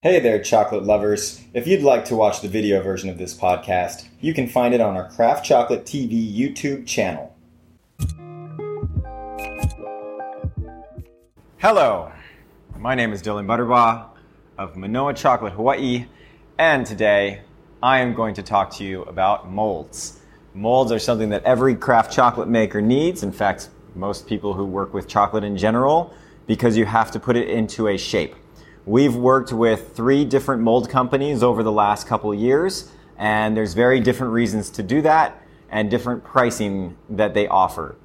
Hey there, chocolate lovers. If you'd like to watch the video version of this podcast, you can find it on our Craft Chocolate TV YouTube channel. Hello, my name is Dylan Butterbaugh of Manoa Chocolate Hawaii, and today I am going to talk to you about molds. Molds are something that every craft chocolate maker needs. In fact, most people who work with chocolate in general, because you have to put it into a shape. We've worked with three different mold companies over the last couple years, and there's very different reasons to do that and different pricing that they offer.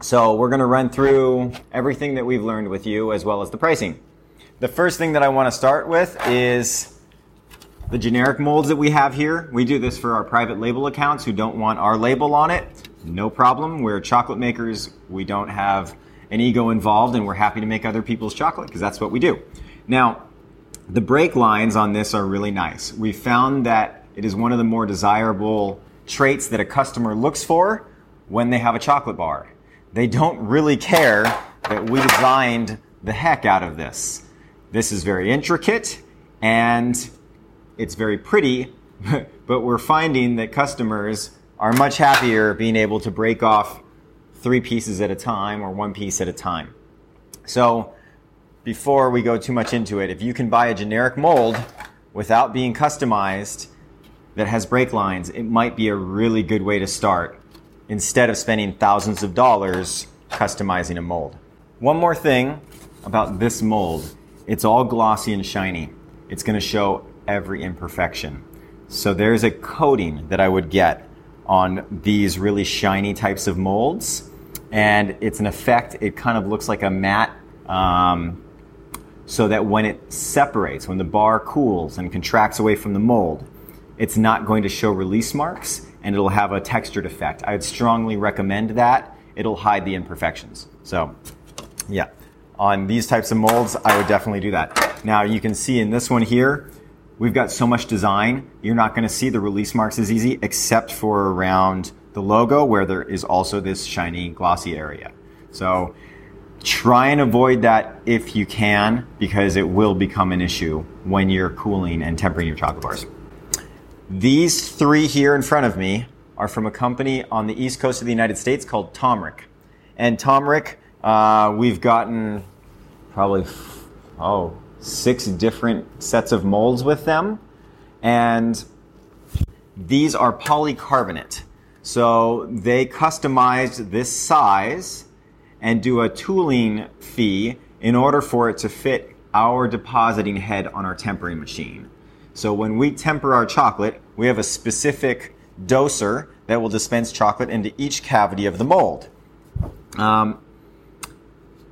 So we're going to run through everything that we've learned with you as well as the pricing. The first thing that I want to start with is the generic molds that we have here. We do this for our private label accounts who don't want our label on it. No problem. We're chocolate makers. We don't have an ego involved and we're happy to make other people's chocolate because that's what we do. Now, the break lines on this are really nice. We found that it is one of the more desirable traits that a customer looks for when they have a chocolate bar. They don't really care that we designed the heck out of this. This is very intricate and it's very pretty, but we're finding that customers are much happier being able to break off three pieces at a time or one piece at a time. So before we go too much into it, if you can buy a generic mold without being customized that has break lines, it might be a really good way to start instead of spending thousands of dollars customizing a mold. One more thing about this mold it's all glossy and shiny. It's going to show every imperfection. So there's a coating that I would get on these really shiny types of molds. And it's an effect, it kind of looks like a matte um, so that when it separates, when the bar cools and contracts away from the mold, it's not going to show release marks and it'll have a textured effect. I would strongly recommend that. It'll hide the imperfections. So, yeah, on these types of molds, I would definitely do that. Now, you can see in this one here, we've got so much design, you're not going to see the release marks as easy, except for around the logo where there is also this shiny glossy area. So Try and avoid that if you can, because it will become an issue when you're cooling and tempering your chocolate bars. These three here in front of me are from a company on the east coast of the United States called Tomric. And Tomric, uh, we've gotten probably, oh, six different sets of molds with them. And these are polycarbonate. So they customized this size and do a tooling fee in order for it to fit our depositing head on our tempering machine. So when we temper our chocolate, we have a specific doser that will dispense chocolate into each cavity of the mold. Um,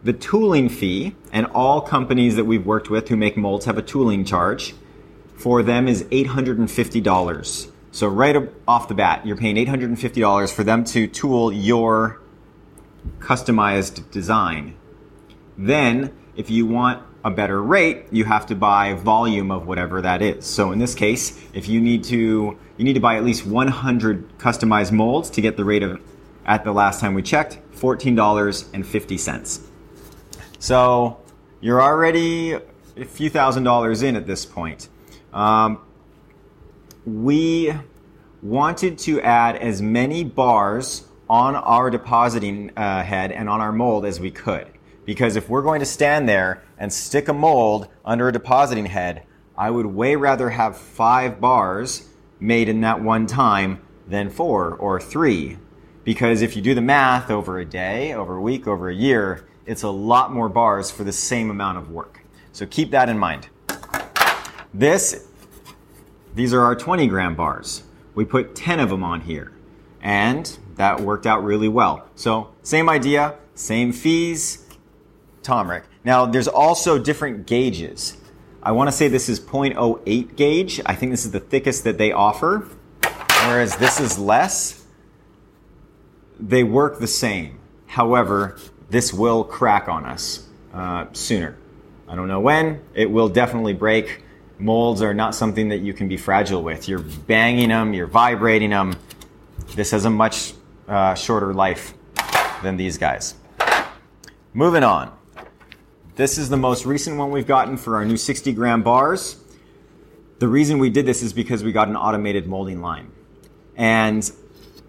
the tooling fee, and all companies that we've worked with who make molds have a tooling charge, for them is $850. So right off the bat, you're paying $850 for them to tool your customized design. Then, if you want a better rate, you have to buy volume of whatever that is. So in this case, if you need to, you need to buy at least 100 customized molds to get the rate of, at the last time we checked, $14.50. So you're already a few thousand dollars in at this point. Um, we wanted to add as many bars on our depositing uh, head and on our mold as we could. Because if we're going to stand there and stick a mold under a depositing head, I would way rather have five bars made in that one time than four or three. Because if you do the math over a day, over a week, over a year, it's a lot more bars for the same amount of work. So keep that in mind. This, these are our 20 gram bars. We put 10 of them on here. And that worked out really well. So same idea, same fees, Tomric. Now there's also different gauges. I want to say this is 0.08 gauge. I think this is the thickest that they offer, whereas this is less. They work the same. However, this will crack on us uh, sooner. I don't know when. It will definitely break. Molds are not something that you can be fragile with. You're banging them, you're vibrating them. This has a much uh, shorter life than these guys. Moving on. This is the most recent one we've gotten for our new 60 gram bars. the reason we did this is because we got an automated molding line. And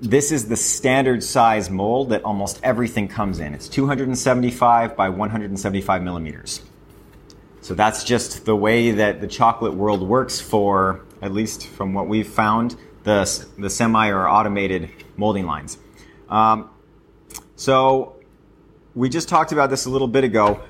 this is the standard size mold that almost everything comes in. It's 275 by 175 millimeters. So that's just the way that the chocolate world works for, at least from what we've found, the, the semi or automated molding lines. Um, so we just talked about this a little bit ago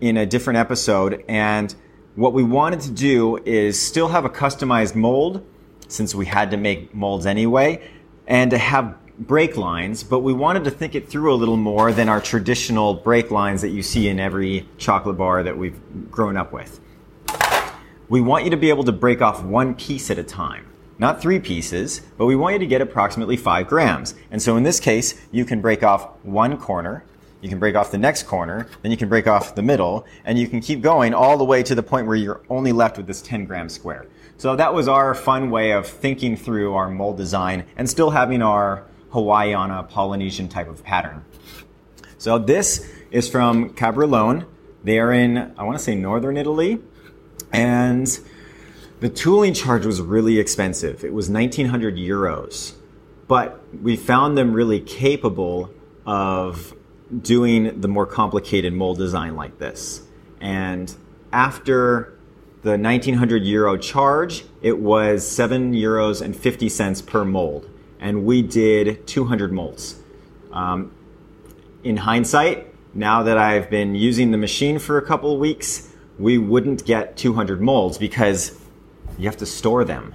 in a different episode, and what we wanted to do is still have a customized mold, since we had to make molds anyway, and to have break lines, but we wanted to think it through a little more than our traditional break lines that you see in every chocolate bar that we've grown up with. We want you to be able to break off one piece at a time. Not three pieces, but we want you to get approximately five grams. And so in this case, you can break off one corner, you can break off the next corner, then you can break off the middle, and you can keep going all the way to the point where you're only left with this 10 gram square. So that was our fun way of thinking through our mold design and still having our Hawaiiana Polynesian type of pattern. So this is from Cabrellon. They are in, I want to say, northern Italy. And the tooling charge was really expensive. It was 1900 euros. But we found them really capable of doing the more complicated mold design like this. And after the 1900 euro charge, it was 7 euros and 50 cents per mold. And we did 200 molds. Um, in hindsight, now that I've been using the machine for a couple weeks, we wouldn't get 200 molds because you have to store them.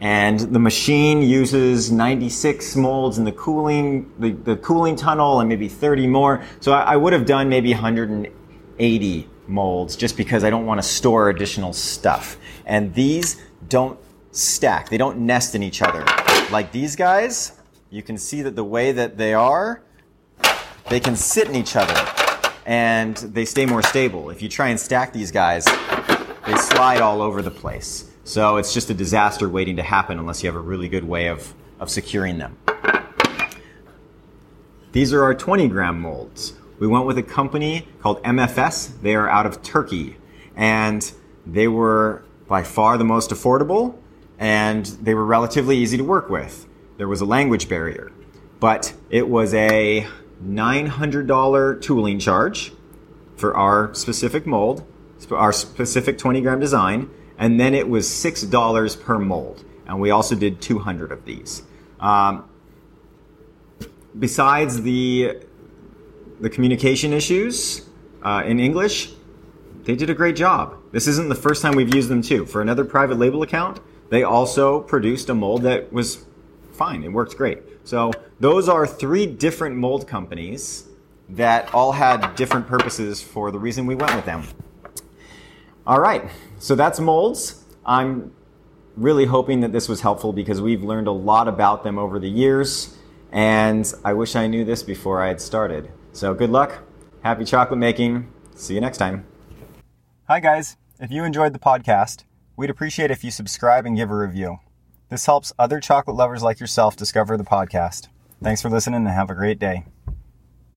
And the machine uses 96 molds in the cooling, the, the cooling tunnel and maybe 30 more. So I, I would have done maybe 180 molds just because I don't want to store additional stuff. And these don't stack. They don't nest in each other. Like these guys, you can see that the way that they are, they can sit in each other and they stay more stable. If you try and stack these guys, they slide all over the place. So it's just a disaster waiting to happen unless you have a really good way of, of securing them. These are our 20 gram molds. We went with a company called MFS. They are out of Turkey. And they were by far the most affordable and they were relatively easy to work with. There was a language barrier, but it was a $900 tooling charge for our specific mold, our specific 20 gram design, and then it was $6 per mold. And we also did 200 of these. Um, besides the, the communication issues uh, in English, they did a great job. This isn't the first time we've used them too. For another private label account, they also produced a mold that was fine. It worked great. So those are three different mold companies that all had different purposes for the reason we went with them. All right, so that's molds. I'm really hoping that this was helpful because we've learned a lot about them over the years, and I wish I knew this before I had started. So good luck, happy chocolate making. See you next time. Hi, guys. If you enjoyed the podcast, we'd appreciate if you subscribe and give a review. This helps other chocolate lovers like yourself discover the podcast. Thanks for listening and have a great day.